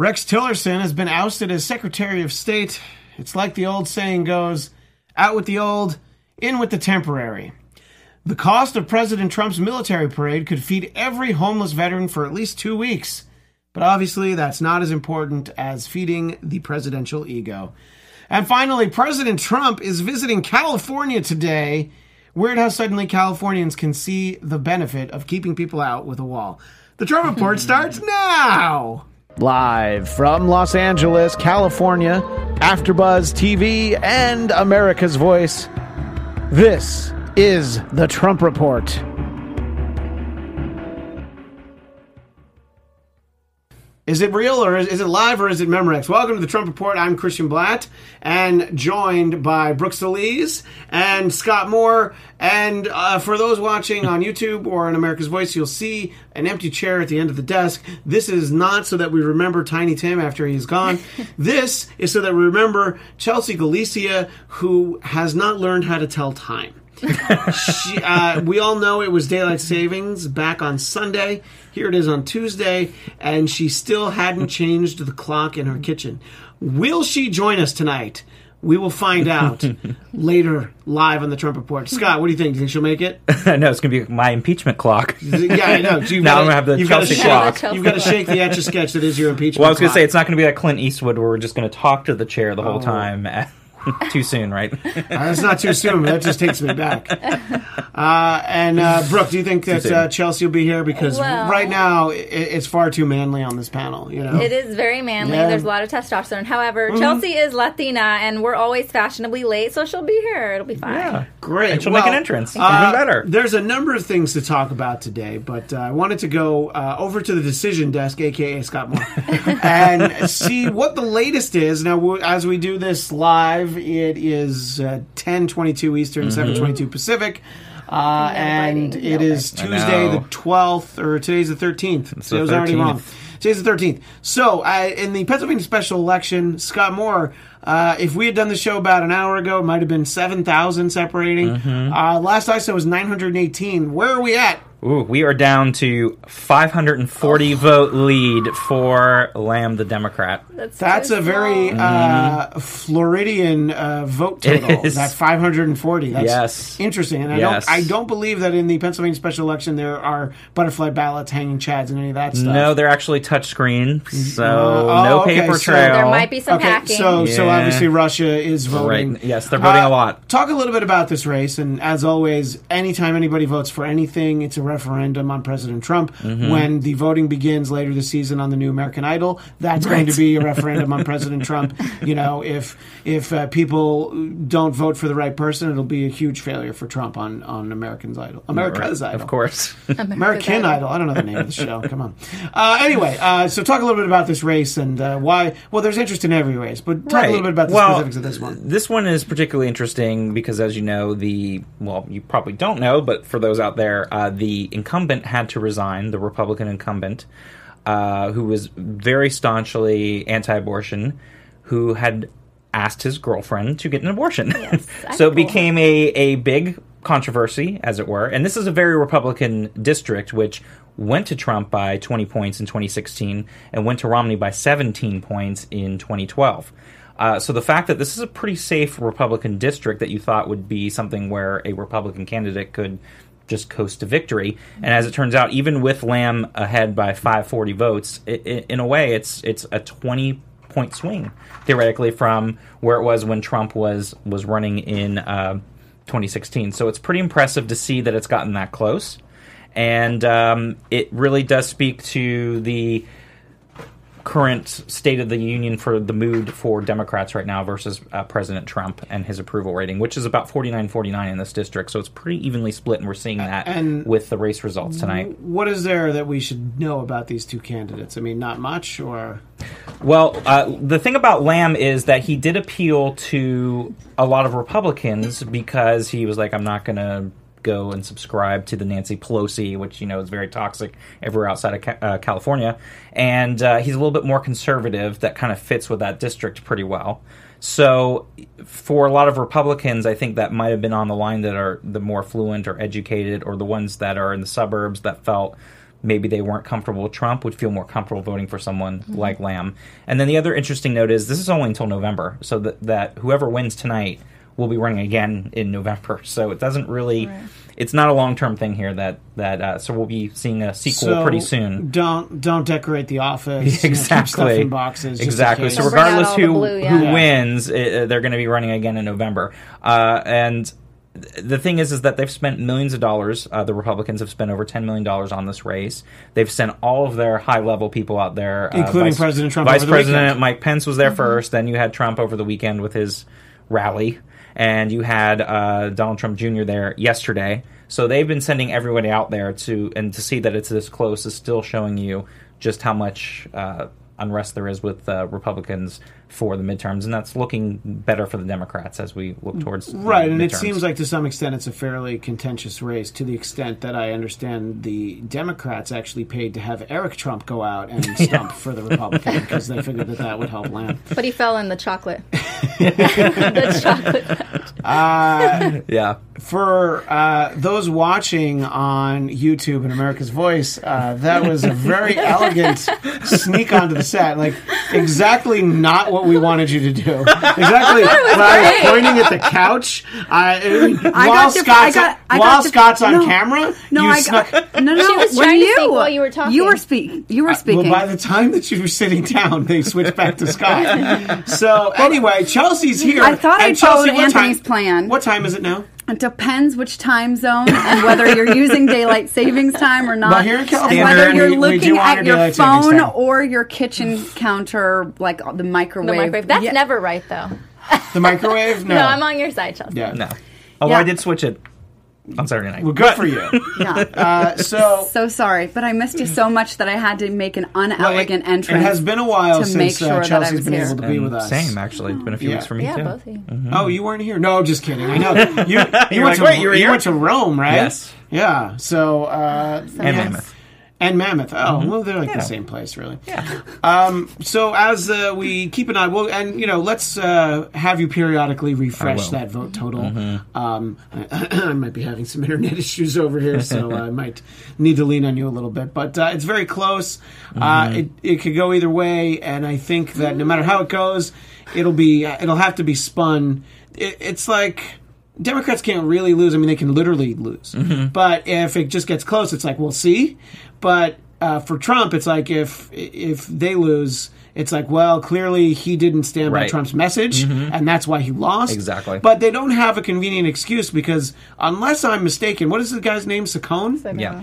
Rex Tillerson has been ousted as Secretary of State. It's like the old saying goes out with the old, in with the temporary. The cost of President Trump's military parade could feed every homeless veteran for at least two weeks. But obviously, that's not as important as feeding the presidential ego. And finally, President Trump is visiting California today. Weird how suddenly Californians can see the benefit of keeping people out with a wall. The Trump Report starts now! Live from Los Angeles, California, AfterBuzz TV, and America's Voice. This is the Trump Report. Is it real or is, is it live or is it Memorex? Welcome to the Trump Report. I'm Christian Blatt and joined by Brooks DeLees and Scott Moore. And uh, for those watching on YouTube or on America's Voice, you'll see an empty chair at the end of the desk. This is not so that we remember Tiny Tim after he's gone. this is so that we remember Chelsea Galicia, who has not learned how to tell time. She, uh, we all know it was daylight savings back on Sunday. Here it is on Tuesday, and she still hadn't changed the clock in her kitchen. Will she join us tonight? We will find out later live on the Trump Report. Scott, what do you think? Do you think she'll make it? no, it's going to be my impeachment clock. yeah, I know. So you've now gotta- I'm going to have the you've gotta Chelsea shake- clock. You've got to shake the etch a sketch that is your impeachment. Well, I was going to say it's not going to be like Clint Eastwood where we're just going to talk to the chair the whole Oh. time. Too soon, right? Uh, not too soon. That just takes me back. Uh, and uh, Brooke, do you think that uh, Chelsea will be here? Because Well- right now i it's far too manly on this panel. You know, It is very manly. Yeah. Mm-hmm. There's a lot of testosterone. However, Chelsea is Latina, and we're always fashionably late, so she'll be here. It'll be fine. Yeah. Great. And she'll make an entrance. Even better. There's a number of things to talk about today, but uh, I wanted to go uh, over to the decision desk, aka Scott Moore, and see what the latest is. Now, as we do this live, it is uh, 10:22 Eastern, Mm-hmm. 7:22 Pacific. Uh, and biting it is I Tuesday, the 12th, or today's the 13th. So the I was already 13th. wrong. Today's the 13th. So, uh, in the Pennsylvania special election, Scott Moore, uh, if we had done the show about an hour ago, it might have been 7,000 separating. Mm-hmm. Uh, last I saw was 918. Where are we at? Ooh, we are down to 540 vote lead for Lamb the Democrat. That's, That's too a very small. uh, Floridian uh, vote Mm-hmm. Total. is. That 540. That's Yes. interesting. And I Yes. don't I don't believe that in the Pennsylvania special election there are butterfly ballots, hanging chads, and any of that stuff. No, they're actually touchscreen, so Oh, no okay, paper so- trail. There might be some okay, hacking. so so obviously Russia is voting. Right. Yes, they're voting Uh, a lot. Talk a little bit about this race, and as always, anytime anybody votes for anything, it's a referendum on President Trump. Mm-hmm. When the voting begins later this season on the new American Idol, that's going to be a referendum on President Trump. You know, if if uh, people don't vote for the right person, it'll be a huge failure for Trump on on American's Idol, America's Idol, Of course. American Idol. I don't know the name of the show. Come on. Uh, anyway, uh, so talk a little bit about this race and uh, why. Well, there's interest in every race, but talk a little bit about the well, specifics of this one. This one is particularly interesting because, as you know, the well, you probably don't know, but for those out there, uh, the incumbent had to resign. The Republican incumbent, uh, who was very staunchly anti-abortion, who had asked his girlfriend to get an abortion. Yes, so it became a a big controversy, as it were. And this is a very Republican district, which went to Trump by 20 points in 2016 and went to Romney by 17 points in 2012. Uh, so the fact that this is a pretty safe Republican district that you thought would be something where a Republican candidate could just coast to victory, and as it turns out, even with Lamb ahead by 540 votes, i i in a way, it's it's a 20 point swing theoretically from where it was when Trump was was running in uh, 2016. So it's pretty impressive to see that it's gotten that close, and um, it really does speak to the current state of the union for the mood for Democrats right now versus uh, President Trump and his approval rating, which is about 49-49 in this district. So it's pretty evenly split, and we're seeing that And- with the race results tonight. What is there that we should know about these two candidates? I mean, not much, or Well, uh, the thing about Lamb is that he did appeal to a lot of Republicans because he was like, I'm not going to go and subscribe to the Nancy Pelosi, which, you know, is very toxic everywhere outside of ca- uh, California. And uh, he's a little bit more conservative that kind of fits with that district pretty well. So, for a lot of Republicans, I think that might have been on the line that are the more fluent or educated, or the ones that are in the suburbs that felt maybe they weren't comfortable with Trump would feel more comfortable voting for someone Mm-hmm. like Lamb. And then the other interesting note is this is only until November, so that, that whoever wins tonight will be running again in November. So it doesn't really, Right. it's not a long term thing here. That that uh, so we'll be seeing a sequel So, pretty soon. Don't don't decorate the office. you know, stuff exactly. in boxes. exactly. So Don't bring out regardless who blue, yeah. who Yeah. wins, uh, they're going to be running again in November. Uh, and the thing is, is that they've spent millions of dollars. Uh, the Republicans have spent over ten million dollars on this race. They've sent all of their high level people out there, uh, Including President Trump Vice over the President weekend. Mike Pence was there first. Then you had Trump over the weekend with his rally, and you had uh, Donald Trump Jr. there yesterday. So they've been sending everybody out there to and to see that it's this close is still showing you just how much uh, unrest there is with uh, Republicans for the midterms, and that's looking better for the Democrats as we look towards the Right, and it seems like to some extent it's a fairly contentious race. To the extent that I understand, the Democrats actually paid to have Eric Trump go out and stump for the Republican because they figured that that would help Lamb. But he fell in the chocolate. the chocolate. Ah, yeah. For uh, those watching on YouTube and America's Voice, uh, that was a very elegant sneak onto the set. Like exactly not what we wanted you to do. Exactly when I was pointing at the couch. I, I while got to- Scott's, I got- I while got to- Scott's on no. camera, No, you I snuck. got, no, no. She was when trying to you, speak while you were talking. You were speaking. You were speaking. Well, by the time that you were sitting down, they switched back to Scott. So anyway, Chelsea's here. I thought I And Chelsea, followed what time- Anthony's plan. What time is it now? It depends which time zone and whether you're using daylight savings time or not. Well, here in and whether you're we- we looking honor at your phone or your kitchen counter, like the microwave. The microwave. That's Yeah. never right, though. The microwave? No. No, I'm on your side, Chelsea. Yeah. No. Oh, Yeah. I did switch it on Saturday night. Well, good for you. Yeah. Uh, so. so sorry, but I missed you so much that I had to make an well, unelegant it, entrance. It has been a while to since make sure uh, that I Chelsea's was been here. able to be with us. Same, actually. It's been a few Yeah. weeks for me Yeah, too. both of you. Oh, you weren't here? No, just kidding. I know you. You, went like, to wait, you were here? went to Rome, right? Yes. Yeah. So. Uh, And yeah. Mammoth. And Mammoth. Oh, well, they're like Yeah. the same place, really. Yeah. Um, so as uh, we keep an eye, well, and you know, let's uh, have you periodically refresh that vote total. Um, I, I might be having some internet issues over here, so I might need to lean on you a little bit. But uh, it's very close. Uh, it it could go either way, and I think that no matter how it goes, it'll be it'll have to be spun. It, it's like. Democrats can't really lose. I mean, they can literally lose. But if it just gets close, it's like we'll see. But uh, for Trump, it's like if if they lose, it's like well, clearly he didn't stand by Trump's message, and that's why he lost. Exactly. But they don't have a convenient excuse because, unless I'm mistaken, what is the guy's name? Saccone. Yeah.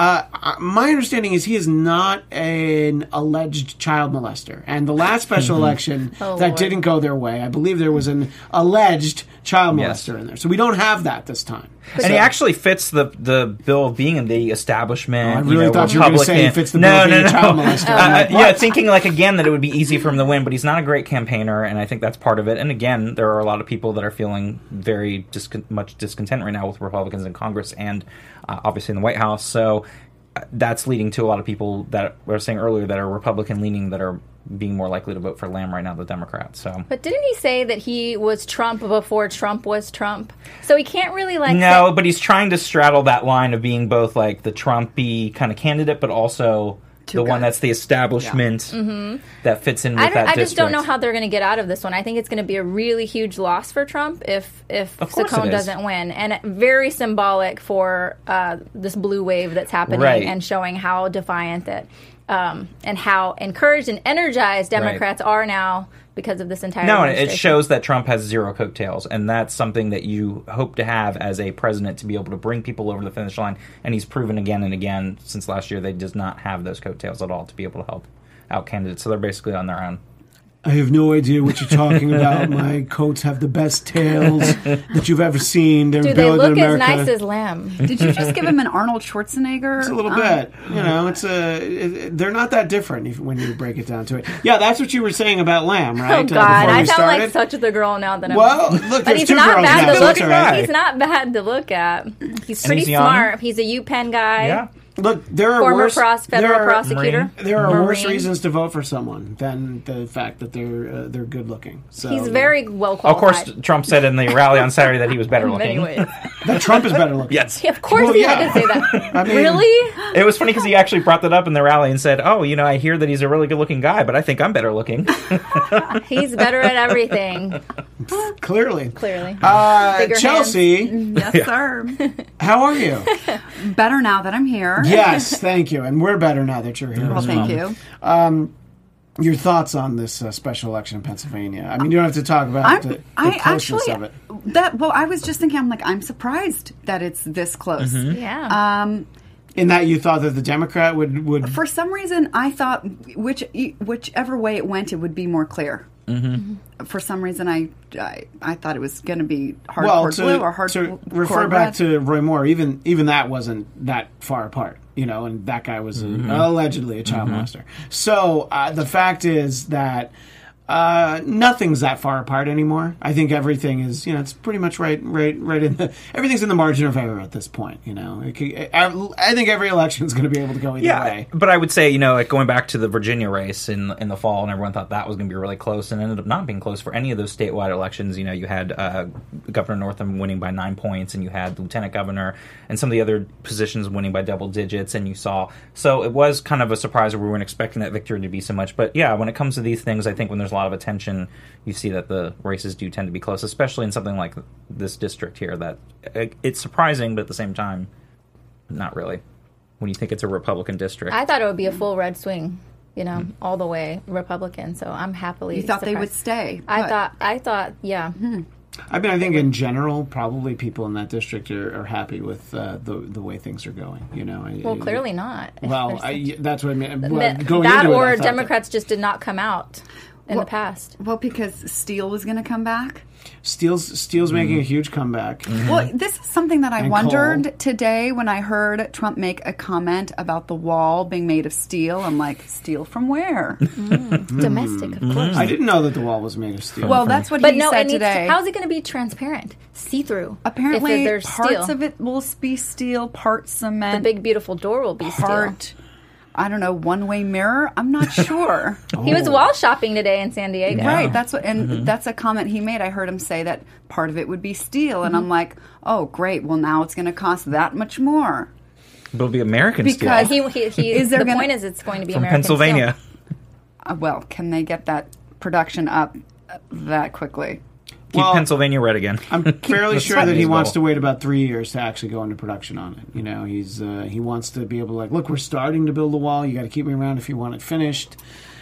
Uh, my understanding is he is not an alleged child molester. And the last special election Oh, that Lord. didn't go their way, I believe there was an alleged child Yes. molester in there. So we don't have that this time. And he actually fits the the bill of being in the establishment. Oh, I really know, thought you were gonna say he fits the no, bill of no, being a no. child molester. Uh, uh, yeah, thinking like again that it would be easy for him to win, but he's not a great campaigner, and I think that's part of it. And again, there are a lot of people that are feeling very discon- much discontent right now with Republicans in Congress and uh, obviously in the White House. So uh, that's leading to a lot of people that we were saying earlier that are Republican leaning that are being more likely to vote for Lamb right now, the Democrats. So. But didn't he say that he was Trump before Trump was Trump? So he can't really like No, say- but he's trying to straddle that line of being both like the Trumpy kind of candidate, but also the Too one that's the establishment that fits in with Mm-hmm. I, that I just don't know how they're going to get out of this one. I think it's going to be a really huge loss for Trump if if Of Saccone doesn't win, and very symbolic for uh, this blue wave that's happening Right. and showing how defiant that um, and how encouraged and energized Democrats are now because of this entire. No, it shows that Trump has zero coattails, and that's something that you hope to have as a president to be able to bring people over the finish line. And he's proven again and again since last year they does not have those coattails at all to be able to help out candidates. So they're basically on their own. I have no idea what you're talking about. My coats have the best tails that you've ever seen. They're Dude, they built look in as nice as Lamb. Did you just give him an Arnold Schwarzenegger? It's a little um, bit, you know. It's a. it- they're not that different if, when you break it down to it. Yeah, that's what you were saying about Lamb, right? Oh uh, God, before I we sound started? like such the girl now that I'm. Well, look, but there's he's two not girls bad now, to look it's all right. He's not bad to look at. He's pretty he's young. smart. He's a UPenn guy. Yeah. Look, there are Former worse, pros- federal there are, prosecutor. There are worse reasons to vote for someone than the fact that they're uh, they're good looking. So He's very well Of course. Trump said in the rally on Saturday that he was better looking. ways. that Trump is better looking. Yes. of course, Well, he yeah. had to say that. I mean- really? It was funny because he actually brought that up in the rally and said, "Oh, you know, I hear that he's a really good-looking guy, but I think I'm better looking." He's better at everything. clearly. Clearly. Uh, Bigger Chelsea, Yes, sir. how are you? Better now that I'm here. yes, thank you, and we're better now that you're here. Well, as thank well. you. Your thoughts on this uh, special election in Pennsylvania? I mean, you don't have to talk about I'm, the, the I closeness actually of it. that well, I was just thinking. I'm like, I'm surprised that it's this close. yeah. Um, In that you thought that the Democrat would would for some reason, I thought which whichever way it went, it would be more clear. Mm-hmm. For some reason, I, I I thought it was going to be hardcore well to, blue or hard to refer back to Roy Moore. Even even that wasn't that far apart, you know. And that guy was a- allegedly a child molester. So uh, the fact is that. Uh, nothing's that far apart anymore. I think everything is, you know, it's pretty much right, right, right in the. Everything's in the margin of error at this point. You know, could, I, I think every election is going to be able to go either yeah, way. but I would say, you know, like going back to the Virginia race in in the fall, and everyone thought that was going to be really close, and ended up not being close for any of those statewide elections. You know, you had uh, Governor Northam winning by nine points, and you had Lieutenant Governor and some of the other positions winning by double digits, and you saw. So it was kind of a surprise. That we weren't expecting that victory to be so much, but yeah, when it comes to these things, I think when there's a lot of attention, you see that the races do tend to be close, especially in something like this district here. That it's surprising, but at the same time, not really. When you think it's a Republican district, I thought it would be a full red swing, you know, all the way Republican. So I'm happily. You thought they would stay. I but- thought. I thought. Yeah. I mean, I think in general, probably people in that district are, are happy with uh, the the way things are going. You know, Well, I- clearly not. Well, I, that's what I mean. Well, that going that into it, I or that- Democrats just did not come out in Well- the past. Well, because steel was going to come back. steel's steel's making a mm-hmm. huge comeback. Mm-hmm. Well, this is something that I And wondered coal. today when I heard Trump make a comment about the wall being made of steel. I'm like, steel from where? Mm. Mm. Domestic, of mm-hmm. course. I didn't know that the wall was made of steel. well, that's what But he no, said it needs today. to, how's it going to be transparent, see through? Apparently, if there's parts steel. of it will be steel, part cement. the big beautiful door will be steel. I don't know, one way mirror. I'm not sure. He was wall shopping today in San Diego. Right, that's what, and Mm-hmm. that's a comment he made. I heard him say that part of it would be steel, and Mm-hmm. I'm like, oh, great. Well, now it's going to cost that much more. but it'll be American Because steel He, he, he, Is there the gonna- point is, it's going to be from American Pennsylvania. Uh, well, can they get that production up that quickly? Keep Well, Pennsylvania red again. I'm fairly sure that he his wants to wait about three years to actually go into production on it. You know, he's uh, he wants to be able to like, look, we're starting to build the wall. You got to keep me around if you want it finished.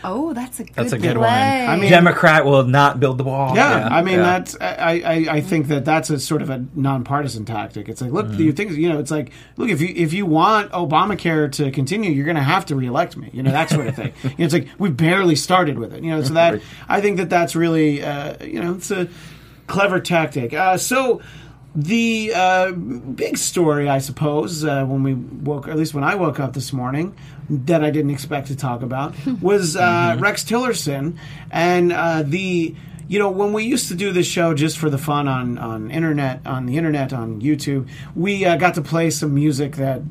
Oh, that's a good That's a good play. one. I mean- Democrat will not build the wall. Yeah, I mean yeah. that's I, I, I think that that's a sort of a nonpartisan tactic. It's like look, Mm-hmm. you think you know, it's like look if you if you want Obamacare to continue, you're going to have to reelect me. You know that sort of thing. you know, it's like we barely started with it. You know, so that I think that that's really uh, you know it's a clever tactic. Uh, so. The uh, big story, I suppose, uh, when we woke, at least when I woke up this morning, that I didn't expect to talk about was uh, Rex Tillerson and uh, the you know when we used to do this show just for the fun on on internet on the internet on YouTube, we uh, got to play some music that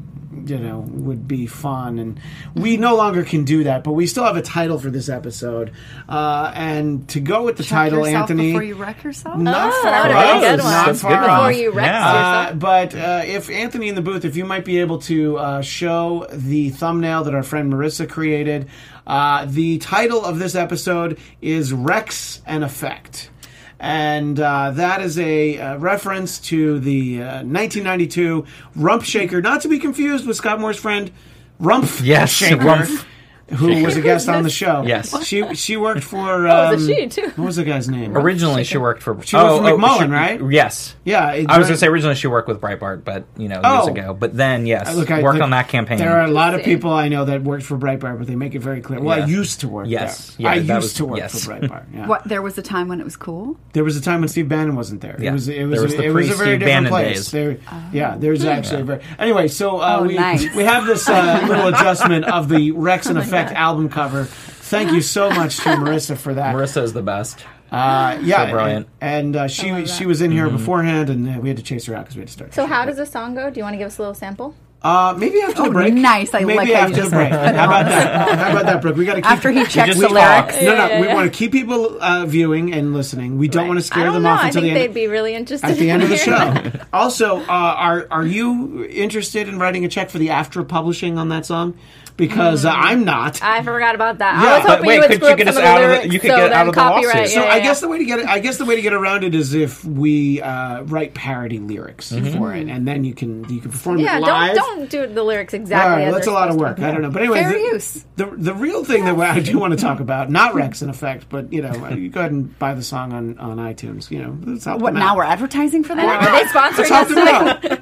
you know would be fun and we no longer can do that but we still have a title for this episode uh, and to go with the Check title yourself Anthony before you wreck yourself. not Oh, far off. would be a good one. Not far good off. Before you wreck Yeah. yourself. Uh, but uh, if Anthony in the booth, if you might be able to uh, show the thumbnail that our friend Marissa created, uh, the title of this episode is Rex and Effect. And uh, that is a uh, reference to the uh, 1992 Rump Shaker, not to be confused with Scott Moore's friend Rump Yes, Shaker, Rumpf. Who was a guest on the show. Yes. she she worked for. Oh, it was um, she, too. What was the guy's name? Originally, she worked for. She worked for McMullin, she- right? Yes. Yeah, it- I was going to say originally she worked with Breitbart, but you know years Oh. ago. But then yes, Look, I- worked there- on that campaign. There are a lot of people I know that worked for Breitbart, but they make it very clear. Well, I used to work Yes. there. Yeah, I used was- to work yes. for Breitbart. Yeah. What? There was a time when it was cool. There was a time when Steve Bannon wasn't there. Yeah. It was it was There was the it was a very different Bannon place. days. There, yeah, there's actually very anyway. So uh, Oh, we we have this uh, little adjustment of the Rex and Effect album cover. Thank you so much to Marissa for that. Marissa is the best. Uh, yeah, So brilliant. And, and uh, she she was in here beforehand, and uh, we had to chase her out because we had to start. So how does the song go? Do you want to give us a little sample? Uh, maybe after the Oh, break. nice. I maybe like after the break. How about that? How about that, Brooke? We got to keep After he checks just the talk. lyrics. No, no, Yeah, we yeah. want to keep people uh, viewing and listening. We don't Right. want to scare them know. off I until think the they'd be really interested At the end of the show. also, uh, are are you interested in writing a check for the after publishing on that song? Because uh, I'm not. I forgot about that. Yeah, I was but hoping wait, you would could screw you up get some us of the out of the- you could so get out of the copyright. lawsuit. So yeah, I guess the way to get it, I guess the way to get around it is if we uh, write parody lyrics Mm-hmm. for it, and then you can you can perform yeah, it live. don't don't do the lyrics exactly. right, as that's a lot of work. I don't know, but anyway, Fair the, use. the the real thing that I do want to talk about, not Rex in effect, but you know, you go ahead and buy the song on, on iTunes. You know, What now? We're advertising for I know, that. Are they sponsoring Let's help them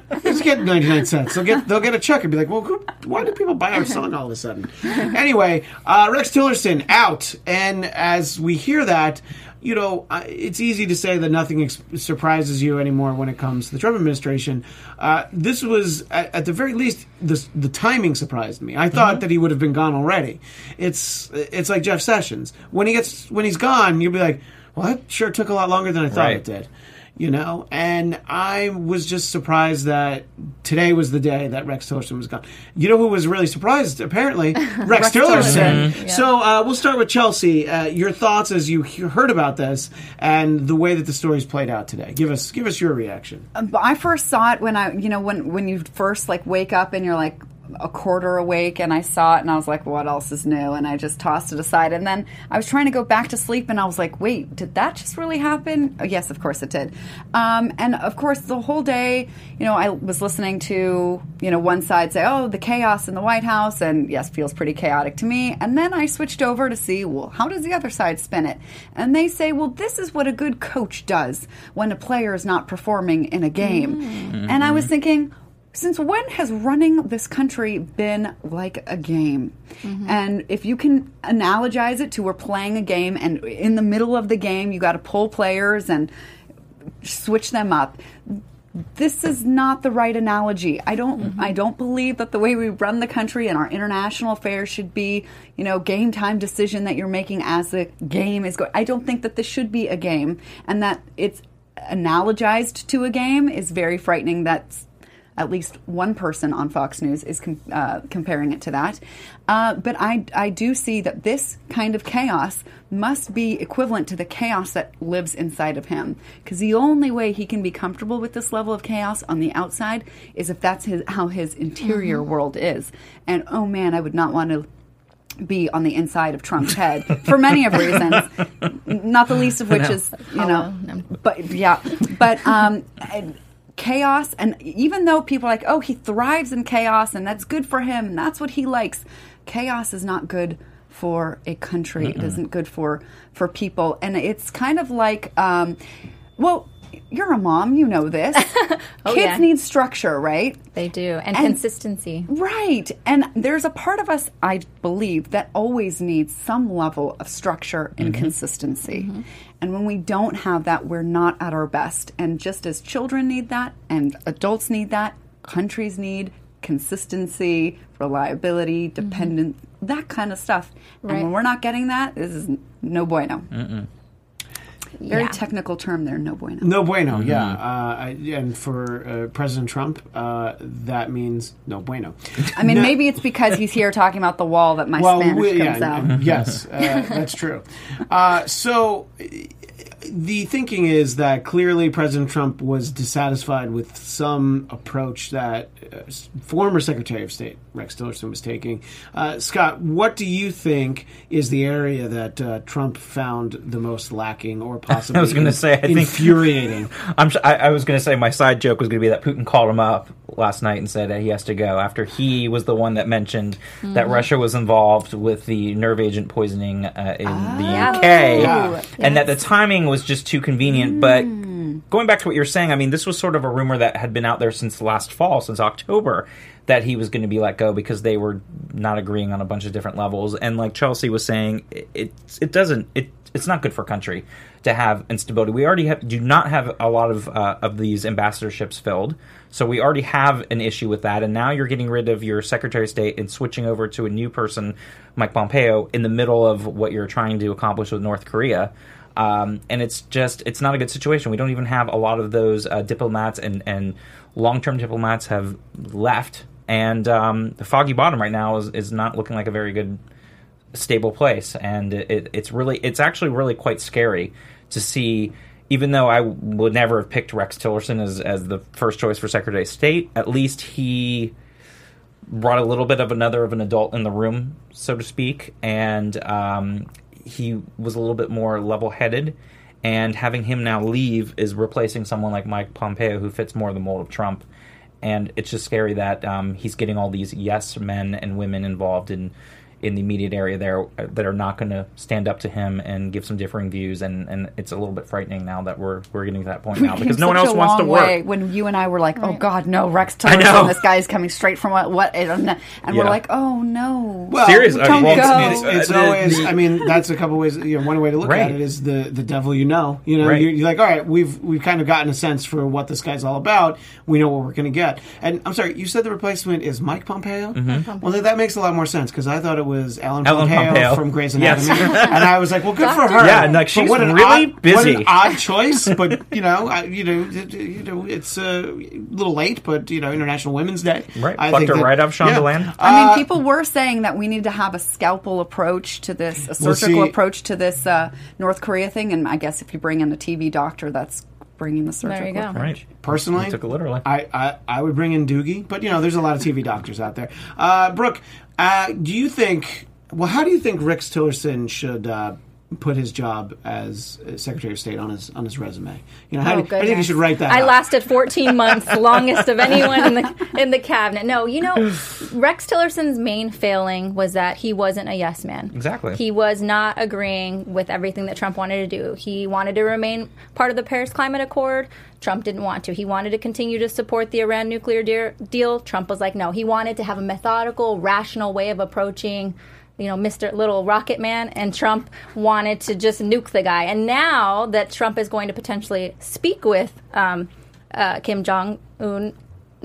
out. Let's get ninety nine cents. They'll get they'll get a check and be like, well, who, why do people buy our song all of a sudden? Anyway, uh, Rex Tillerson out, and as we hear that. You know, it's easy to say that nothing ex- surprises you anymore when it comes to the Trump administration. Uh, this was, at, at the very least, the, the timing surprised me. I thought that he would have been gone already. It's it's like Jeff Sessions when he gets when he's gone, you'll be like, "Well, that sure took a lot longer than I thought Right. it did." You know? And i was just surprised that today was the day that rex tillerson was gone. You know who was really surprised apparently? Rex, tillerson, Tillerson. so uh, we'll start with chelsea. Uh, your thoughts as you he- heard about this and the way that the story's played out today. Give us give us your reaction. But I first saw it when I, you know, when when you first like wake up and you're like a quarter awake, and I saw it and I was like, what else is new? And I just tossed it aside. And then I was trying to go back to sleep, and I was like, wait, did that just really happen? Oh, yes, of course it did. Um, and of course, the whole day, you know, I was listening to, you know, one side say, oh, the chaos in the White House, and yes, feels pretty chaotic to me. And then I switched over to see, well, how does the other side spin it? And they say, well, this is what a good coach does when a player is not performing in a game. And I was thinking, since when has running this country been like a game? Mm-hmm. And if you can analogize it to we're playing a game, and in the middle of the game, you got to pull players and switch them up. This is not the right analogy. I don't. Mm-hmm. I don't believe that the way we run the country and our international affairs should be, you know, game time decision that you're making as the game is going. I don't think that this should be a game, and that it's analogized to a game is very frightening. That's at least one person on Fox News is com- uh, comparing it to that. Uh, but I, I do see that this kind of chaos must be equivalent to the chaos that lives inside of him. Because the only way he can be comfortable with this level of chaos on the outside is if that's his, how his interior world is. And oh man, I would not want to be on the inside of Trump's head for many of reasons, not the least of which No. is you know, no. but yeah, but um, chaos, and even though people are like, oh, he thrives in chaos, and that's good for him, and that's what he likes, chaos is not good for a country. It isn't good for for people, and it's kind of like, um, well. You're a mom, you know this. Kids Oh, yeah. need structure, right? They do, and, And- consistency. Right. And there's a part of us, I believe, that always needs some level of structure and consistency. And when we don't have that, we're not at our best. And just as children need that, and adults need that, countries need consistency, reliability, mm-hmm. dependent, that kind of stuff. And when we're not getting that, this is no bueno. Very Yeah. technical term there, no bueno. no bueno yeah uh, I- and for uh, president trump uh, that means no bueno I mean, No- maybe it's because he's here talking about the wall that my Spanish we- comes yeah, out. yes, uh, that's true. Uh, so uh, the thinking is that clearly President Trump was dissatisfied with some approach that uh, former Secretary of State Rex Tillerson was taking. Uh, Scott, what do you think is the area that uh, Trump found the most lacking or possibly I was gonna say, I think- infuriating? I'm. s- I, I was going to say my side joke was going to be that Putin called him up last night and said that he has to go after he was the one that mentioned that Russia was involved with the nerve agent poisoning uh, in the UK, Yeah. and that the timing was just too convenient. But going back to what you're saying, I mean, this was sort of a rumor that had been out there since last fall, since October. That he was going to be let go because they were not agreeing on a bunch of different levels, and like Chelsea was saying, it it, it doesn't it it's not good for country to have instability. We already have, do not have a lot of uh, of these ambassadorships filled, so we already have an issue with that. And now you're getting rid of your Secretary of State and switching over to a new person, Mike Pompeo, in the middle of what you're trying to accomplish with North Korea. Um, and it's just it's not a good situation. We don't even have a lot of those uh, diplomats and and long term diplomats have left and um, the foggy bottom right now is, is not looking like a very good stable place, and it, it, it's really it's actually really quite scary to see. Even though I would never have picked Rex Tillerson as as the first choice for Secretary of State, at least he brought a little bit of another of an adult in the room, so to speak, and um, he was a little bit more level headed. And having him now leave is replacing someone like Mike Pompeo, who fits more the mold of Trump. And it's just scary that um, he's getting all these yes men and women involved in in the immediate area there uh, that are not going to stand up to him and give some differing views and, and it's a little bit frightening now that we're we're getting to that point now because no one else wants to work. When you and I were like, "Oh God, no, Rex Tillerson, this guy is coming straight from what?" what and and we're like, "Oh no." Well, Seriously, Don't well, go. It's, it's the- always. I mean, that's a couple ways. You know, one way to look Right. at it is the the devil you know. You know, Right. you're, you're like, all right, we've we've kind of gotten a sense for what this guy's all about. We know what we're going to get. And I'm sorry, you said the replacement is Mike Pompeo. Well, that makes a lot more sense because I thought it was Ellen, Mm-hmm. Ellen Pompeo, Pompeo. from Grey's Yes. Anatomy, and I was like, well, good for her. Yeah, and, like, But she's what an really odd, What busy. an odd choice, but you know, I, you know, it- you know, it's uh, a little late, but you know, International Women's Day. Right. I Fucked think her that- right off yeah. Shondaland. I mean, Uh, people were saying that we need to have a scalpel approach to this, a Well, surgical see- approach to this uh, North Korea thing. And I guess if you bring in a TV doctor, that's bringing the surgical you go. approach. Right. Personally, You took it literally. I, I, I would bring in Doogie, but you know, there's a lot of TV doctors out there. Uh, Brooke, uh, do you think? Well, how do you think Rick Tillerson should uh, put his job as uh, Secretary of State on his on his resume? You know, how, Oh, do, how do you think he should write that? I up? lasted 14 months, longest of anyone in the in the cabinet. No, you know, Rex Tillerson's main failing was that he wasn't a yes man. Exactly. He was not agreeing with everything that Trump wanted to do. He wanted to remain part of the Paris Climate Accord. Trump didn't want to. He wanted to continue to support the Iran nuclear dear, deal. Trump was like, no. He wanted to have a methodical, rational way of approaching you know, Mr. Little Rocket Man, and Trump wanted to just nuke the guy. And now that Trump is going to potentially speak with um, uh, Kim Jong Un,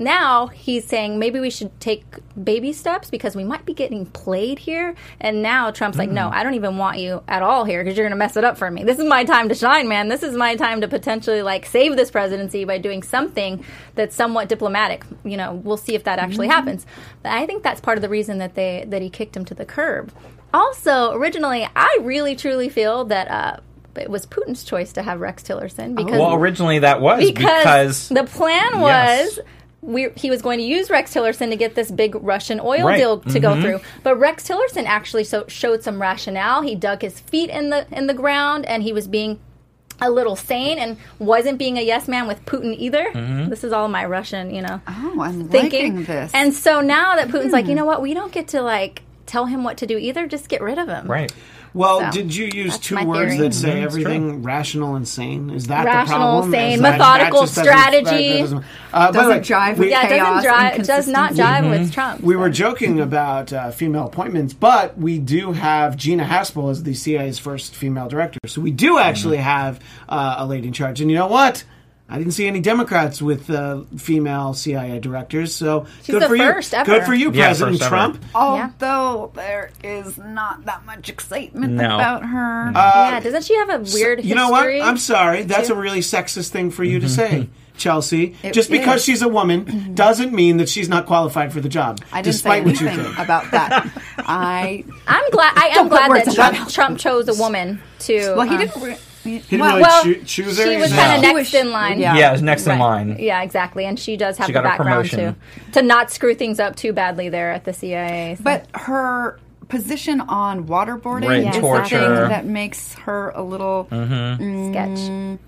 now he's saying maybe we should take baby steps because we might be getting played here. And now Trump's like, no, I don't even want you at all here because you're going to mess it up for me. This is my time to shine, man. This is my time to potentially like save this presidency by doing something that's somewhat diplomatic. You know, we'll see if that actually happens. But I think that's part of the reason that they that he kicked him to the curb. Also, originally, I really truly feel that. Uh, it was Putin's choice to have Rex Tillerson because Well, originally that was because, because, the plan Yes. Was we, he was going to use Rex Tillerson to get this big Russian oil Right. deal to go Mhm. through. But Rex Tillerson actually so, showed some rationale. He dug his feet in the in the ground, and he was being a little sane and wasn't being a yes man with Putin either. Mm-hmm. This is all my Russian, you know, Oh, I'm thinking. liking this. And so now that Putin's like, you know what, we don't get to like tell him what to do either. Just get rid of him. right. Well, So, did you use that's two words theory. that say Mhm, everything rational and sane? Is that the Rational, problem? sane, Is that- that methodical just doesn't- strategy. doesn't- uh, by Doesn't way, jive with Yeah, it chaos, doesn't drive. It does not inconsistency. jive Mm-hmm. with Trump. We were joking about uh, female appointments, but we do have Gina Haspel as the CIA's first female director. So we do actually Mm-hmm. have uh, a lady in charge. And you know what? I didn't see any Democrats with uh, female CIA directors. So She's good the for first you. ever. Good for you, Yeah, President first ever. Trump. Although there is not that much excitement No. about her. yeah, doesn't she have a weird Uh, You know what? I'm sorry. That's too? a really sexist thing for you to say. Chelsea, It just because is. she's a woman doesn't mean that she's not qualified for the job. I didn't despite say what you think. about that. I I'm glad. I am glad that Trump. Trump chose a woman to. well, he um, didn't. Re- he, He didn't well, really well, choo- choose her. she was He's kind of He next in line. yeah. Yeah, it was next in line. Yeah, exactly. And she does have She the got a background promotion. to to not screw things up too badly there at the CIA. so. But her position on waterboarding Right, is the torture. thing that makes her a little mm-hmm. mm, sketch.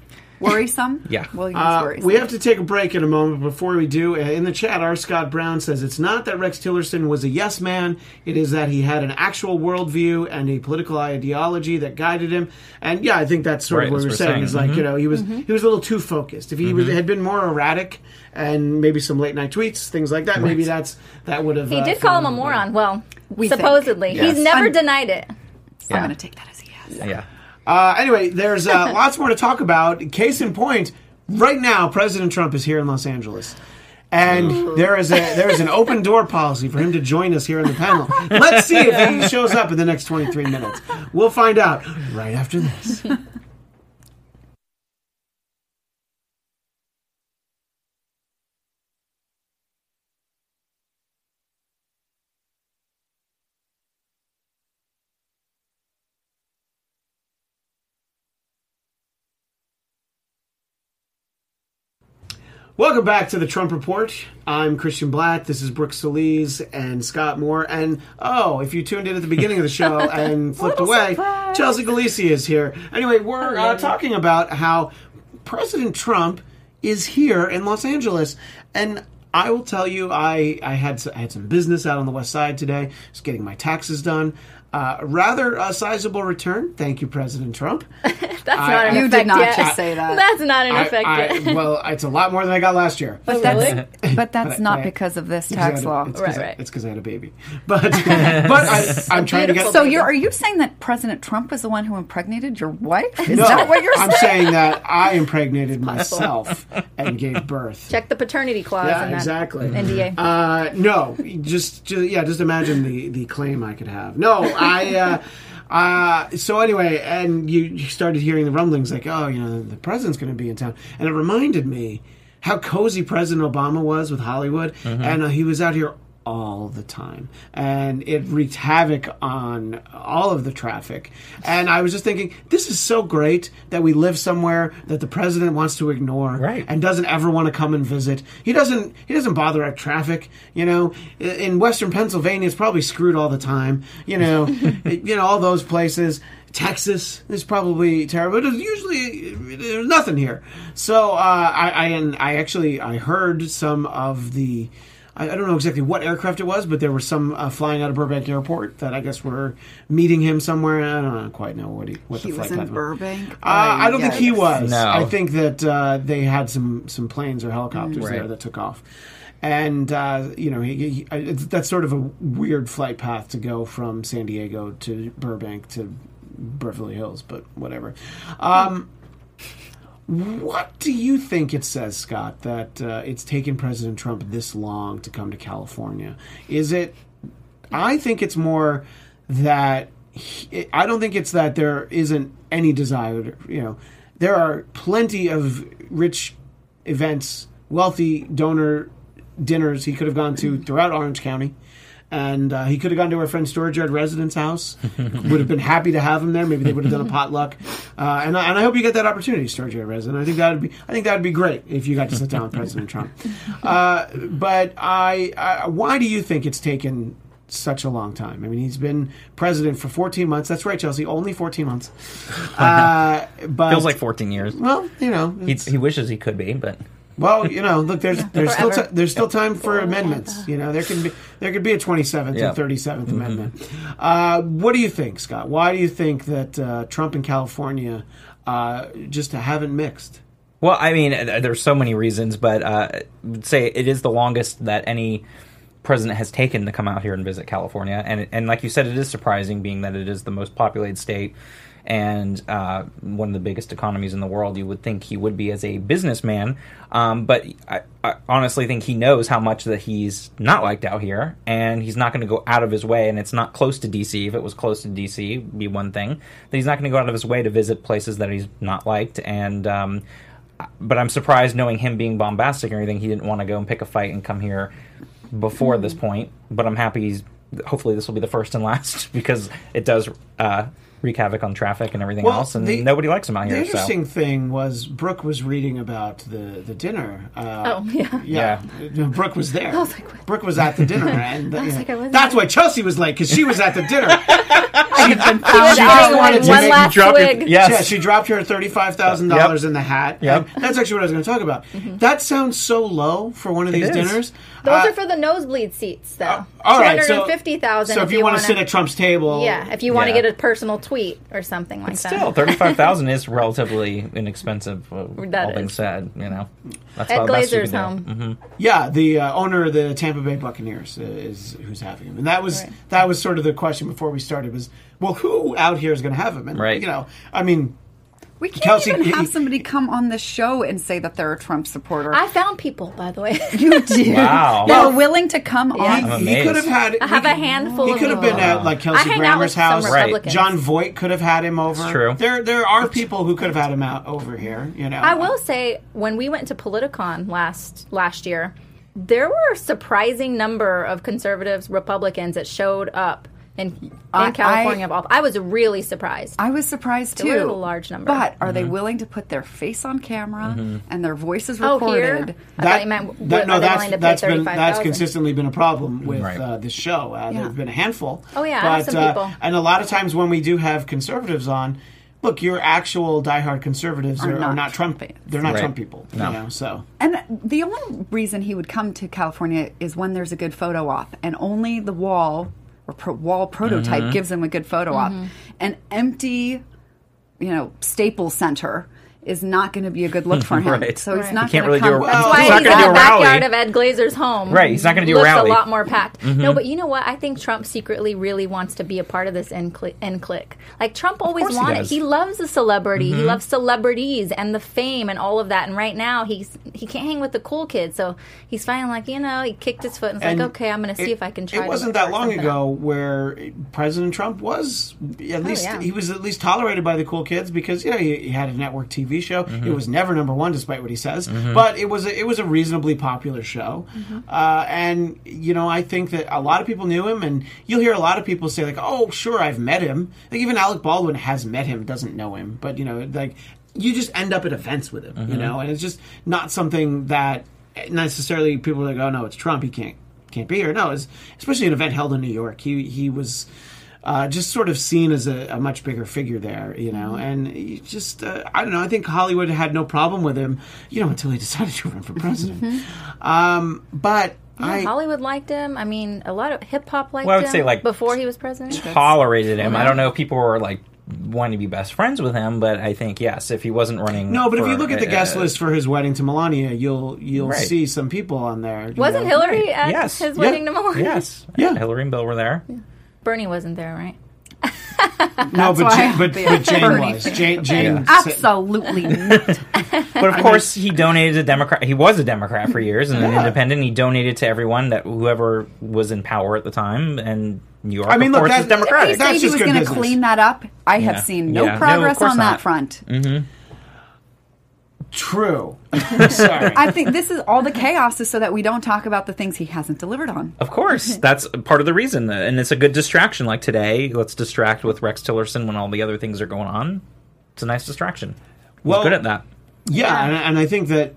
Worrisome. Yeah. we'll use Uh, worrisome. we have to take a break in a moment. Before we do, uh, in the chat, R. Scott Brown says it's not that Rex Tillerson was a yes man. It is that he had an actual worldview and a political ideology that guided him. And yeah, I think that's sort Right, of what we were what we're saying. saying. Is like Mhm. you know he was he was a little too focused. If he was, had been more erratic and maybe some late night tweets, things like that, maybe that's that would have. he uh, did call him a moron. Well, We supposedly, Yes. he's never I'm- denied it. I'm going to take that as a yes. Yeah. Uh, anyway, there's uh, lots more to talk about. Case in point, right now, President Trump is here in Los Angeles. And there is a there is an open door policy for him to join us here in the panel. Let's see if he shows up in the next 23 minutes. We'll find out right after this. Welcome back to the Trump Report. I'm Christian Blatt. This is Brooke Solis and Scott Moore. And oh, if you tuned in at the beginning of the show and flipped away, surprise. Chelsea Galicia is here. Anyway, we're uh, talking about how President Trump is here in Los Angeles, and I will tell you, I I had I had some business out on the West Side today. Just getting my taxes done. Uh, rather a sizable return. Thank you, President Trump. That's I- not in You did not yet. just say that. That's not in I- effect I- yet. well, it's a lot more than I got last year. But Oh, that's really? but that's not Right. because of this It's 'cause I tax had a- law. It's Right, because right. I, it's 'cause I had a baby. But but I, I'm trying to get. So you're are you saying that President Trump was the one who impregnated your wife? Is No, that what you're saying? I'm saying? saying that I impregnated myself and gave birth. Check the paternity clause Yeah, in that exactly. NDA. Uh, no, just, just yeah, just imagine the the claim I could have. No, I. Uh, uh, so anyway, and you, you started hearing the rumblings like, oh, you know, the president's going to be in town, and it reminded me how cozy President Obama was with Hollywood, and uh, he was out here all the time, and it wreaked havoc on all of the traffic. And I was just thinking, this is so great that we live somewhere that the president wants to ignore, Right. And doesn't ever want to come and visit. He doesn't. He doesn't bother at traffic. You know, in Western Pennsylvania, it's probably screwed all the time. You know, you know all those places. Texas is probably terrible. But usually there's nothing here. So uh, I, I and I actually I heard some of the. I I don't know exactly what aircraft it was, but there were some uh, flying out of Burbank Airport that I guess were meeting him somewhere. I don't quite know what he what He the was in path Burbank. uh, I don't think he was. No. I think that uh, they had some some planes or helicopters Right. there that took off, and uh, you know he, he, I- that's sort of a weird flight path to go from San Diego to Burbank to Beverly Hills, but whatever. Um, what do you think it says, Scott, that uh, it's taken President Trump this long to come to California? Is it? I think it's more that he, I don't think it's that there isn't any desire. To, you know, there are plenty of rich events, wealthy donor dinners he could have gone to throughout Orange County. And uh, he could have gone to our friend Storage Yard residence house. would have been happy to have him there. Maybe they would have done a potluck. Uh, and, I, and I hope you get that opportunity, Storage Yard resident. I think that would be. I think that would be great if you got to sit down with President Trump. Uh, but I, I, why do you think it's taken such a long time? I mean, he's been president for 14 months. That's right, Chelsea. Only 14 months. Uh, but Feels like 14 years. well, you know, He, he wishes he could be, but well, you know, look, there's there's still Forever. ti there's still time for amendments. You know, there can be there could be a 27th Yeah. and 37th Amendment. Uh, what do you think, Scott? Why do you think that uh, Trump and California uh, just haven't mixed? Well, I mean, th- there's so many reasons, but uh, I would say it is the longest that any president has taken to come out here and visit California, and and like you said, it is surprising, being that it is the most populated state and uh, one of the biggest economies in the world. You would think he would be as a businessman, um, but I, I honestly think he knows how much that he's not liked out here, and he's not going to go out of his way. And it's not close to DC. If it was close to DC, it'd be one thing. That he's not going to go out of his way to visit places that he's not liked, and um, but I'm surprised knowing him being bombastic and everything, he didn't want to go and pick a fight and come here before this point. But I'm happy he's hopefully this will be the first and last because it does uh, wreak havoc on traffic and everything Well, else, and the- nobody likes him out here. The interesting So thing was Brooke was reading about the the dinner. Uh, Oh, yeah. yeah. Brooke was there. was like, what? Brooke was at the dinner, and uh, was you like, I wasn't that's there. why Chelsea was late because she was at the dinner. He was just wanted to one last drop your- Yes. Yeah, she dropped her thirty-five thousand dollars in the hat. Yep. That's actually what I was going to talk about. That sounds so low for one of these is. dinners. Those Uh, are for the nosebleed seats, though. all Two right, hundred so and fifty thousand. So if you, want to sit at Trump's table, yeah, if you want to Yeah. get a personal tweet or something like that. still, thirty five thousand is relatively inexpensive. Uh, That all being is. said, you know, that's Ed about the best you Glazer's can do. home. yeah, the uh, owner of the Tampa Bay Buccaneers is who's having him, and that was Right. that was sort of the question before we started was, well, who out here is going to have him? And Right. you know, I mean, We can't Kelsey, even have somebody come on the show and say that they're a Trump supporter. I found people, by the way. you did. Wow. They were willing to come he, on. I'm he could have had. I have he a handful He could have been at like Kelsey I hang out Grammer's house. Right. Jon Voight could have had him over. It's true. There, there are people who could have had him out over here. You know, I will say, when we went to Politicon last last year, there were a surprising number of conservatives, Republicans that showed up in, in I- California. I- of all, I was really surprised. I was surprised too. There was a large number. But are Mm-hmm. they willing to put their face on camera and their voices oh, recorded? here I thought you meant that- are no, they that's willing to pay that's been that's five thousand? consistently been a problem with Right. uh, this show. Uh, Yeah. There've been a handful. Oh, yeah, but have some uh, people. and a lot of times when we do have conservatives on, look, your actual diehard conservatives Are are, are not not Trump. Trump fans. They're not Right. Trump people. No. You know, so And the only reason he would come to California is when there's a good photo op, and only the wall or pro- wall prototype Mm-hmm. gives them a good photo op. An empty, you know, Staples Center is not going to be a good look for him. Right. So he's Right. not He can't going to really do come. a- That's why he's not he's gonna in do the a rally. backyard of Ed Glazer's home. Right, he's not gonna do a Looks rally. a lot more packed. No, mm-hmm. but you know what? I think Trump secretly really wants to be a part of this end, cli- end click. Like Trump always course he wanted. does. He, loves the celebrity. He mm-hmm. loves celebrities and the fame and all of that. And right now he's he can't hang with the cool kids. So he's finally like you know he kicked his foot and it's And like okay I'm going to see if I can try. It wasn't work that long ago out. where President Trump was at oh, least yeah. he was at least tolerated by the cool kids because you know he, he had a network TV show. Mm-hmm. It was never number one, despite what he says, but it was a, it was a reasonably popular show. Mm-hmm. Uh, and you know I think that a lot of people knew him, and you'll hear a lot of people say like, "Oh, sure, I've met him." Like even Alec Baldwin has met him, doesn't know him, but you know like you just end up at events with him, Mm-hmm. you know, and it's just not something that necessarily people are like, "Oh no, it's Trump, he can't." can't be here. No, it's, especially an event held in New York. He he was uh, just sort of seen as a, a much bigger figure there, you know. And he just uh, I don't know. I think Hollywood had no problem with him, you know, until he decided to run for president. Um, but Yeah, I Hollywood liked him. I mean, a lot of hip hop liked Well, I would him say, like, before he was president. tolerated him. I don't know if people were like wanting to be best friends with him, but I think yes, if he wasn't running. no, but if you look at the guest uh, list for his wedding to Melania, you'll you'll Right. see some people on there. Wasn't know. Hillary at Yes. his Yeah. wedding to Melania? Yes, Yeah. Hillary and Bill were there. Bernie wasn't there, right? No, but why Jane, but, but Jane Bernie was. Jane, Jane Yeah. Absolutely not. But of course, he donated to Democrat. He was a Democrat for years and an independent. He donated to everyone that whoever was in power at the time, and New York, I mean, of look, course, that- is Democratic. He That's said he just was going to clean that up. I have seen no Yeah. No, of progress course on that not. front. Mm-hmm. True. Sorry. I think this is all the chaos is so that we don't talk about the things he hasn't delivered on. Of course, that's part of the reason, uh, and it's a good distraction. Like today, let's distract with Rex Tillerson when all the other things are going on. It's a nice distraction. He's Well- good at that. Yeah, and, and I think that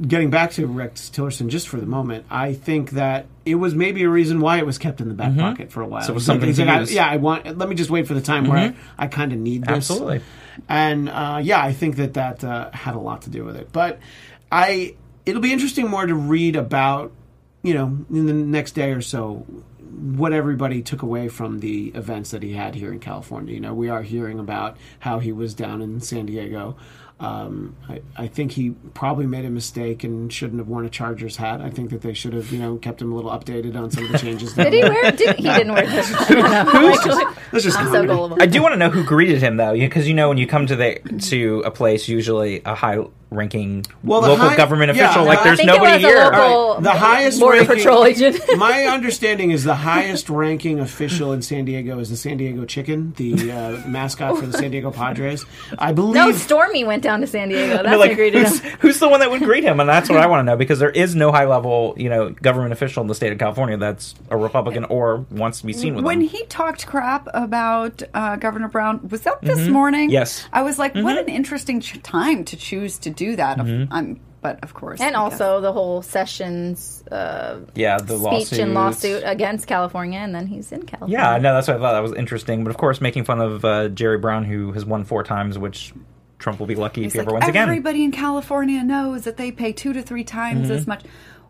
getting back to Rex Tillerson just for the moment, I think that it was maybe a reason why it was kept in the back pocket for a while. So it was something like, I- yeah, I want. Let me just wait for the time where I, I kind of need this. Absolutely. And uh, yeah, I think that that uh, had a lot to do with it. But I, it'll be interesting more to read about, you know, in the next day or so, what everybody took away from the events that he had here in California. You know, we are hearing about how he was down in San Diego. Um, I, I think he probably made a mistake and shouldn't have worn a Chargers hat. I think that they should have, you know, kept him a little updated on some of the changes. Did he wear? Did, he didn't wear this. I don't know. Actually, That's just I'm so gullible. I do want to know who greeted him though, because you know when you come to the to a place, usually a high-ranking Well, local high- government yeah, official. I like, there's think nobody it was here. A local All right, the highest border ranking- patrol agent. My understanding is the highest ranking official in San Diego is the San Diego Chicken, the uh, mascot for the San Diego Padres. I believe. no, Stormy went down to San Diego. That's They're like, who who's, who's the one that would greet him? And that's what I want to know because there is no high-level, you know, government official in the state of California that's a Republican or wants to be seen with When him. he talked crap about uh, Governor Brown, was that this morning? Mm-hmm. Yes. I was like, what an interesting ch- time to choose to do that. Mm-hmm. I'm, but of course. And I also the whole Sessions uh, yeah, the speech and lawsuit against California, and then he's in California. Yeah, no. That's what I thought. That was interesting. But of course, making fun of uh, Jerry Brown, who has won four times, which Trump will be lucky He's if he like, ever wins again. everybody in California knows that they pay two to three times as much.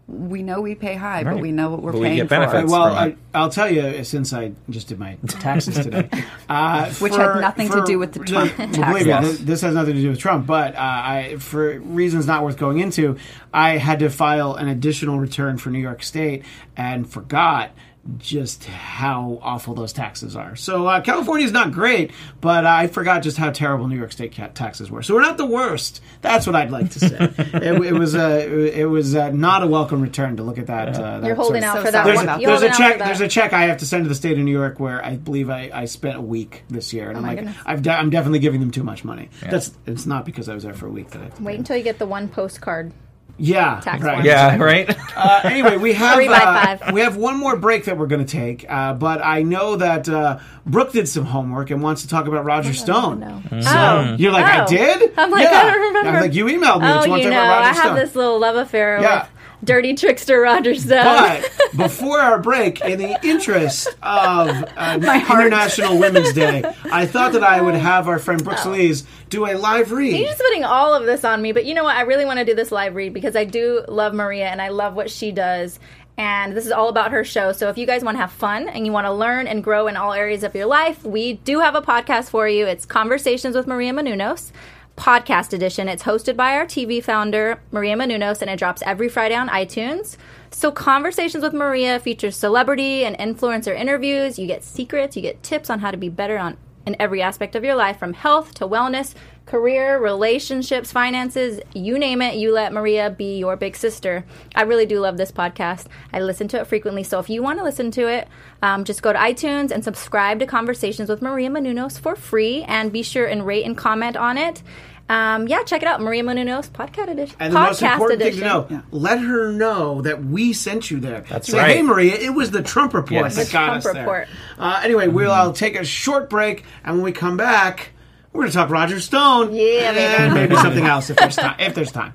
We know we pay high, but Mm-hmm. We know what we're But we paying get for. benefits. well, I, I'll tell you since I just did my taxes today, uh, Which for- had nothing to do with the Trump well, tax believe me, this, this has nothing to do with Trump, but uh, I, for reasons not worth going into, I had to file an additional return for New York State and forgot just how awful those taxes are. So uh, California is not great, but I forgot just how terrible New York State ca- taxes were. So we're not the worst. That's what I'd like to say. it, it was a it was uh not a welcome return to look at that. Uh, that You're holding out for that there's one. a, there's a check. There's a check I have to send to the state of New York where I believe I, I spent a week this year, and I'm like. I've de- I'm definitely giving them too much money. That's it's not because I was there for a week that I. Wait until you get the one postcard. Yeah, Tax right. form. Yeah, right. Uh, anyway, we have Three by uh, five. we have one more break that we're going to take, uh, but I know that uh, Brooke did some homework and wants to talk about Roger Stone. No. So Oh. you're like, I Oh. did? I'm like, yeah. I don't remember. I was like, you emailed me. Oh, that you want you to know, talk about Roger I have Stone. this little love affair Yeah. Dirty trickster Roger Stone. But before our break, in the interest of uh, International Women's Day, I thought that I would have our friend Brooke Solis do a live read. He's just putting all of this on me, but you know what? I really want to do this live read because I do love Maria and I love what she does. And this is all about her show. So if you guys want to have fun and you want to learn and grow in all areas of your life, we do have a podcast for you. It's Conversations with Maria Menounos. Podcast edition. It's hosted by our TV founder, Maria Menounos, and it drops every Friday on iTunes. So, Conversations with Maria features celebrity and influencer interviews. You get secrets, you get tips on how to be better on in every aspect of your life from health to wellness, career, relationships, finances, you name it, you let Maria be your big sister. I really do love this podcast. I listen to it frequently. So if you want to listen to it, um, just go to iTunes and subscribe to Conversations with Maria Menounos for free and be sure and rate and comment on it. Um, yeah, check it out. Maria Menounos podcast edition. And the podcast most important edition. thing to know, let her know that we sent you there. That's Say, right. Hey, Maria, it was the Trump report Yes. that The got Trump us there. report. Uh, anyway, we'll uh, take a short break, and when we come back, we're going to talk Roger Stone. Yeah, baby. and maybe something else if there's time. If there's time.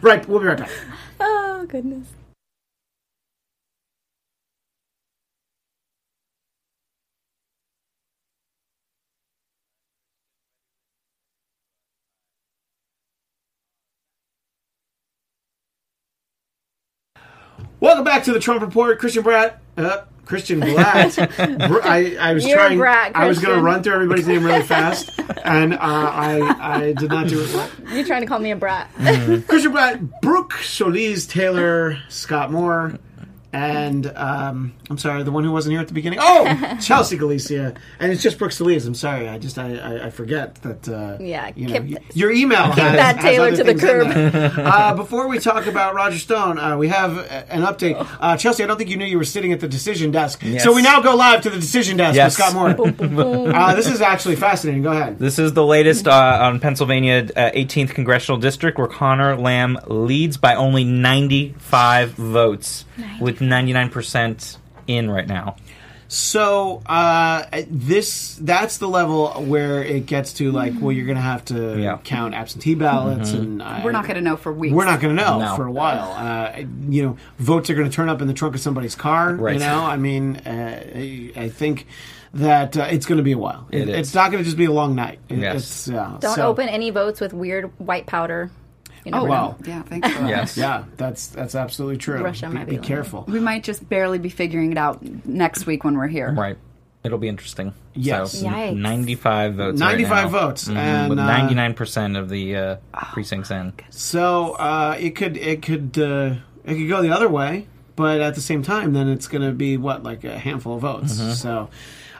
Right, we'll be right back. Oh, goodness. Welcome back to the Trump Report. Christian Bratt. Uh, Christian Blatt. I, I was You're trying. Bratt, I was going to run through everybody's name really fast, and uh, I I did not do it. Well. You're trying to call me a brat. Christian Blatt, Brooke Solis, Taylor, Scott Moore, and um, I'm sorry, the one who wasn't here at the beginning. Oh, Chelsea Galicia, and it's just Brooks Solis. I'm sorry, I just I, I, I forget that. Uh, Yeah, you know, kick y- your email has, that has Taylor to the things in there. uh, before we talk about Roger Stone, uh, we have an update. Uh, Chelsea, I don't think you knew you were sitting at the decision desk, Yes. so we now go live to the decision desk Yes. with Scott Moore. uh, this is actually fascinating. Go ahead. This is the latest uh, on Pennsylvania uh, 18th congressional district, where Connor Lamb leads by only 95 votes, with 99% in right now. So uh, this that's the level where it gets to like well you're gonna have to Yeah. count absentee ballots and uh, We're not going to know for weeks. we're not gonna know No. for a while. Uh, you know, votes are gonna turn up in the trunk of somebody's car. You Right. know, I mean, uh, I I think that uh, it's gonna be a while. It is. It's not gonna just be a long night. It- Yes. It's, uh, Don't so- open any votes with weird white powder. You Oh, wow. know. Yeah, thanks for that. Yes. Yeah, that's that's absolutely true. Russia be, might be be careful. We might just barely be figuring it out next week when we're here. Right. It'll be interesting. Yes. So, Yikes. 95 votes. 95 right now. votes, Mhm, and, with uh, 99% of the uh, precincts in. So uh, it could it could uh, it could go the other way, but at the same time, then it's going to be what like a handful of votes. Mm-hmm. So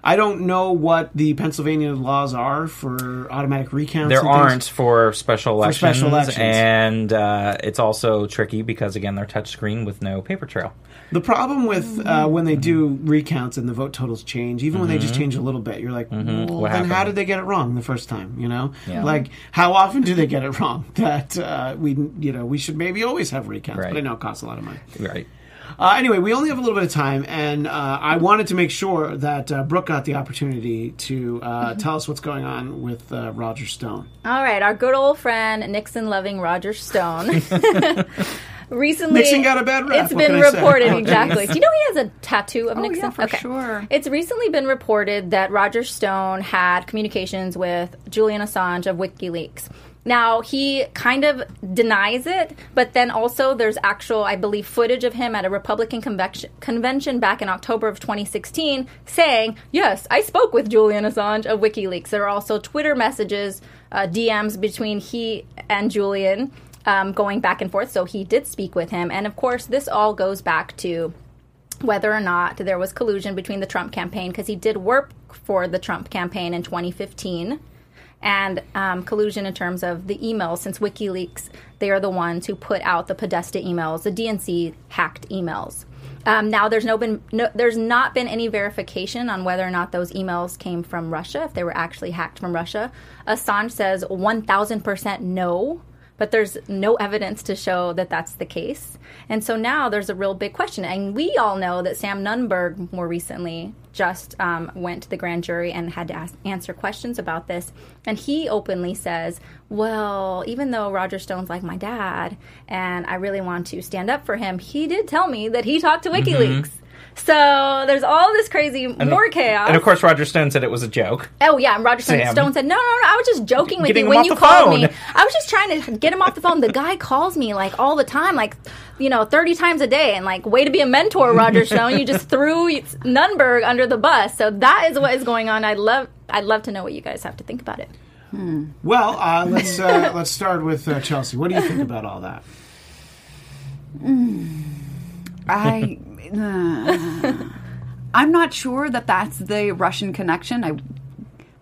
I don't know what the Pennsylvania laws are for automatic recounts. There and aren't for special For elections. special elections. And uh, it's also tricky because, again, they're touchscreen with no paper trail. The problem with uh, when they do recounts and the vote totals change, even when they Mm-hmm. just change a little bit, you're like, well, What then how did they get it wrong the first time? You know, Yeah. like how often do they get it wrong? That uh, we, you know, we should maybe always have recounts, Right. but I know it costs a lot of money. Right. Uh, anyway, we only have a little bit of time, and uh, I wanted to make sure that uh, Brooke got the opportunity to uh, tell us what's going on with uh, Roger Stone. All right, our good old friend Nixon loving Roger Stone. Recently, Nixon got a bad rap, It's what been can I say? reported exactly. Do you know he has a tattoo of Oh, Nixon? yeah, for sure. It's recently been reported that Roger Stone had communications with Julian Assange of WikiLeaks. Now he kind of denies it, but then also there's actual, I believe, footage of him at a Republican convection, convention back in October of 2016 saying, "Yes, I spoke with Julian Assange of WikiLeaks." There are also Twitter messages, uh, DMs between he and Julian um, going back and forth. So he did speak with him, and of course, this all goes back to whether or not there was collusion between the Trump campaign because he did work for the Trump campaign in 2015 and um, collusion in terms of the emails since WikiLeaks they are the ones who put out the Podesta emails, the DNC hacked emails. Um, now there's no been no, there's not been any verification on whether or not those emails came from Russia if they were actually hacked from Russia. Assange says 1,000 percent no but there's no evidence to show that that's the case. And so now there's a real big question. And we all know that Sam Nunberg more recently just um, went to the grand jury and had to ask, answer questions about this. And he openly says, Well, even though Roger Stone's like my dad and I really want to stand up for him, he did tell me that he talked to WikiLeaks. So there's all this crazy more chaos. And of course, Roger Stone said it was a joke. Oh yeah, and Roger Stone, Sam. Stone said, "No, no, no, I was just joking with Getting you when you the called me. I was just trying to get him off the phone. The guy calls me like all the time, like you know, thirty times a day, and like, way to be a mentor, Roger Stone. You just threw Nunberg under the bus. So that is what is going on. I'd love, I'd love to know what you guys have to think about it. Well, uh, let's uh, let's start with uh, Chelsea. What do you think about all that? I. I'm not sure that that's the Russian connection. I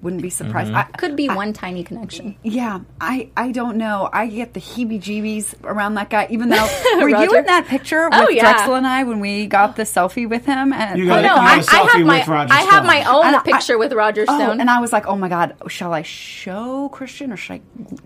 wouldn't be surprised. I, Could be one tiny connection. yeah, I, I don't know. I get the heebie-jeebies around that guy. Even though were you in that picture with Oh, yeah. Drexel and I when we got the selfie with him? And, You got No, You I, got a I selfie have my, with Roger I have my own And I- picture with Roger Oh, Stone. and I was like, oh my god, shall I show Christian or should I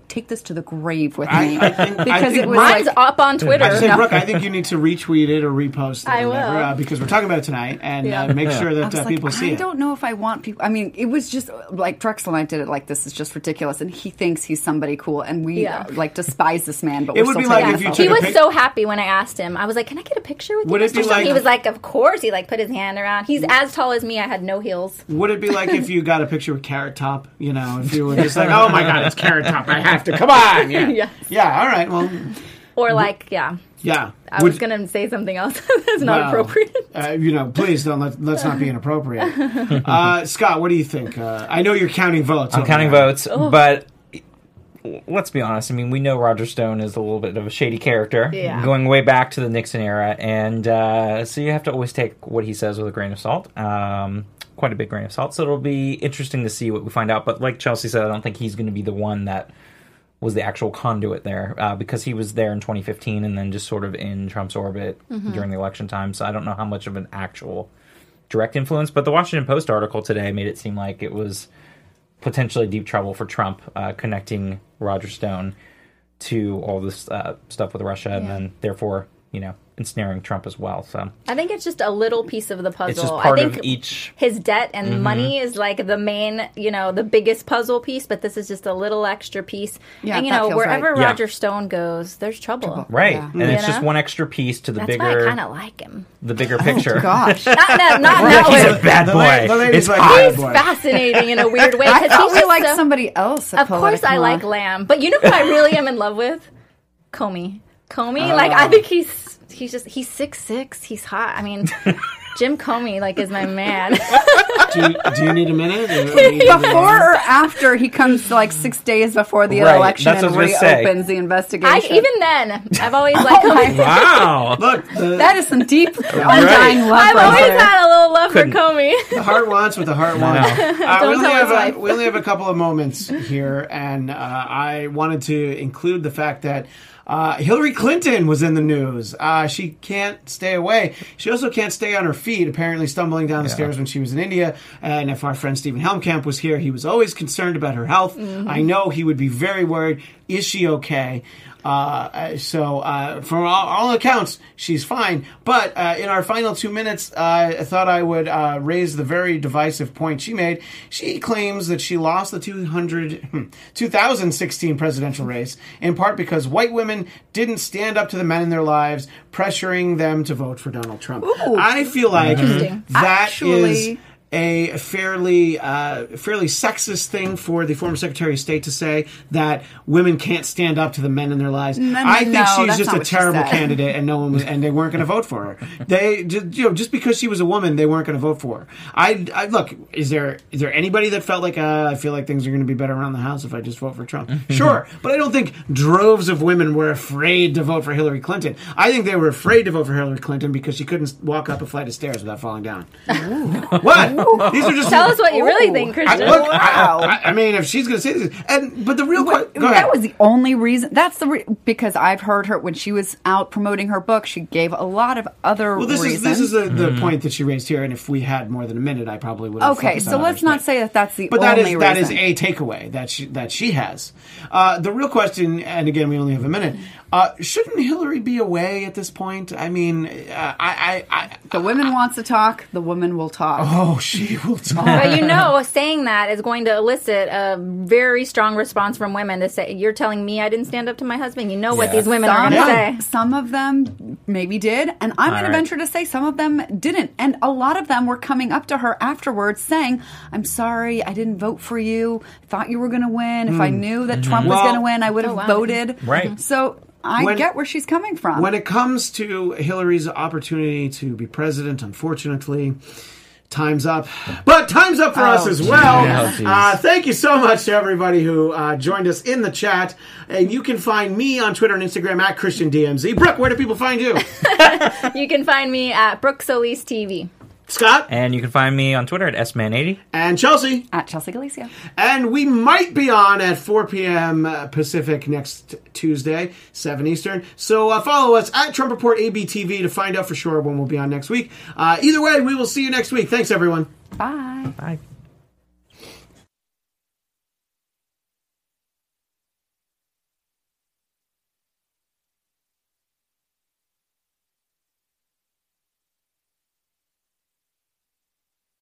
take this to the grave with me? I think- I because think it was Mine's like, up on Twitter. I say, Brooke, I think you need to retweet it or repost it I or whatever, will. Uh, because we're talking about it tonight, and Yeah. uh, make sure that was uh, like, people see it. I don't know if I want people. I mean, it was just like Drexel and I did it like this is just ridiculous, and he thinks he's somebody cool, and we Yeah. uh, like despise this man. But It we're would still be like if you took he a was pic- so happy when I asked him. I was like, "Can I get a picture with you?" Would it be like- he was like, "Of course." He like put his hand around. He's as tall as me. I had no heels. Would it be like if you got a picture with Carrot Top? You know, if you were just like, oh my god, it's Carrot Top, I have to. Come on, yeah, Yes. yeah. All right, well, Or like, yeah. Yeah. I Would- was gonna say something else that's not well, appropriate. Uh, you know, please don't let, let's not be inappropriate. Uh, Scott, what do you think? Uh, I know you're counting votes. I'm counting there. votes, but let's be honest. I mean, we know Roger Stone is a little bit of a shady character, Yeah. going way back to the Nixon era, and uh, so you have to always take what he says with a grain of salt. Um, quite a big grain of salt. So it'll be interesting to see what we find out. But like Chelsea said, I don't think he's going to be the one that was the actual conduit there uh, because he was there in 2015 and then just sort of in Trump's orbit during the election time. So I don't know how much of an actual direct influence. But the Washington Post article today made it seem like it was potentially deep trouble for Trump uh, connecting Roger Stone to all this uh, stuff with Russia and then therefore, you know, ensnaring Trump as well. So I think it's just a little piece of the puzzle. it's just part I think of each. his debt and mm-hmm. money is like the main, you know, the biggest puzzle piece, but this is just a little extra piece. Yeah, and you know, wherever right. Yeah. Roger Stone goes, there's trouble. Right, Yeah. and it's You just one extra piece to the That's bigger, why I kind of like him. the bigger oh, picture. Gosh, Not, not, not He's a bad boy. the lady's it's like, hot. He's boy. fascinating in a weird way. I 'cause thought he's we just liked so- somebody else. Of course, I like. Lamb, but you know who I really am in love with? Comey. Comey, oh. like Oh. I think he's he's just he's six six. He's hot. I mean, Jim Comey like is my man. Do you, do you need a minute? Or- or you- Before or after he comes like six days before the Right, election that's and what I was gonna say. reopens the investigation. I investigation. even then I've always liked Comey. Wow. Look, the, that is some deep, undying love I've right always there. had a little love Couldn't- for Comey. the heart wants what the heart wants. Uh, we, Don't only tell have a, we only have a couple of moments here, and uh, I wanted to include the fact that uh, Hillary Clinton was in the news. Uh, she can't stay away. She also can't stay on her feet, apparently stumbling down the stairs when she was in India. And if our friend Stephen Helmkamp was here, he was always concerned about her health. Mm-hmm. I know he would be very worried. Is she okay? Uh, so, uh, from all, all accounts, she's fine. But uh, in our final two minutes, uh, I thought I would uh, raise the very divisive point she made. She claims that she lost the 200, hmm, 2016 presidential race in part because white women didn't stand up to the men in their lives, pressuring them to vote for Donald Trump. I feel like Interesting. that is Actually- a fairly uh, fairly sexist thing for the former Secretary of State to say that women can't stand up to the men in their lives. No, I think no, she's just a terrible candidate, and no one was, and they weren't going to vote for her. They just you know just because she was a woman, they weren't going to vote for her. I, I look. Is there is there anybody that felt like uh, I feel like things are going to be better around the house if I just vote for Trump? sure, but I don't think droves of women were afraid to vote for Hillary Clinton. I think they were afraid to vote for Hillary Clinton because she couldn't walk up a flight of stairs without falling down. what? These are just Tell us what you really Ooh. think, I, Christian. look, I, Wow. I, I mean, if she's going to say this, and but the real question that was the only reason. That's the re- because I've heard her when she was out promoting her book. She gave a lot of other well, this reasons. is this is the, the point that she raised here, and if we had more than a minute, I probably would. have okay. So on let's others, not but- say that that's the But that only is that is a takeaway that she that she has. Uh, the real question, and again, we only have a minute. Uh, shouldn't Hillary be away at this point? I mean, uh, I, I, I the women wants to talk. The woman will talk. oh, she will talk. But you know, saying that is going to elicit a very strong response from women to say, "You're telling me I didn't stand up to my husband." You know what Yeah. these women are Some, going to Yeah. say. some of them maybe did, and I'm going right. to venture to say some of them didn't. And a lot of them were coming up to her afterwards saying, "I'm sorry, I didn't vote for you. Thought you were going to win. If I hmm. knew that Trump mm-hmm. was going to win, I would have Oh, wow. voted." Right. So I When- get where she's coming from. When it comes to Hillary's opportunity to be president, unfortunately, time's up. But time's up for us Oh, as well. geez. Oh, geez. uh, thank you so much to everybody who uh, joined us in the chat. And you can find me on Twitter and Instagram at Christian DMZ. Brooke, where do people find you? You can find me at Brooke Solis TV. Scott And you can find me on Twitter at sman80. and Chelsea. at Chelsea Galicia. And we might be on at 4 p.m. uh, Pacific next Tuesday, 7 Eastern. So uh, follow us at Trump Report ABTV to find out for sure when we'll be on next week. Uh, either way, we will see you next week. Thanks, everyone. Bye. Bye.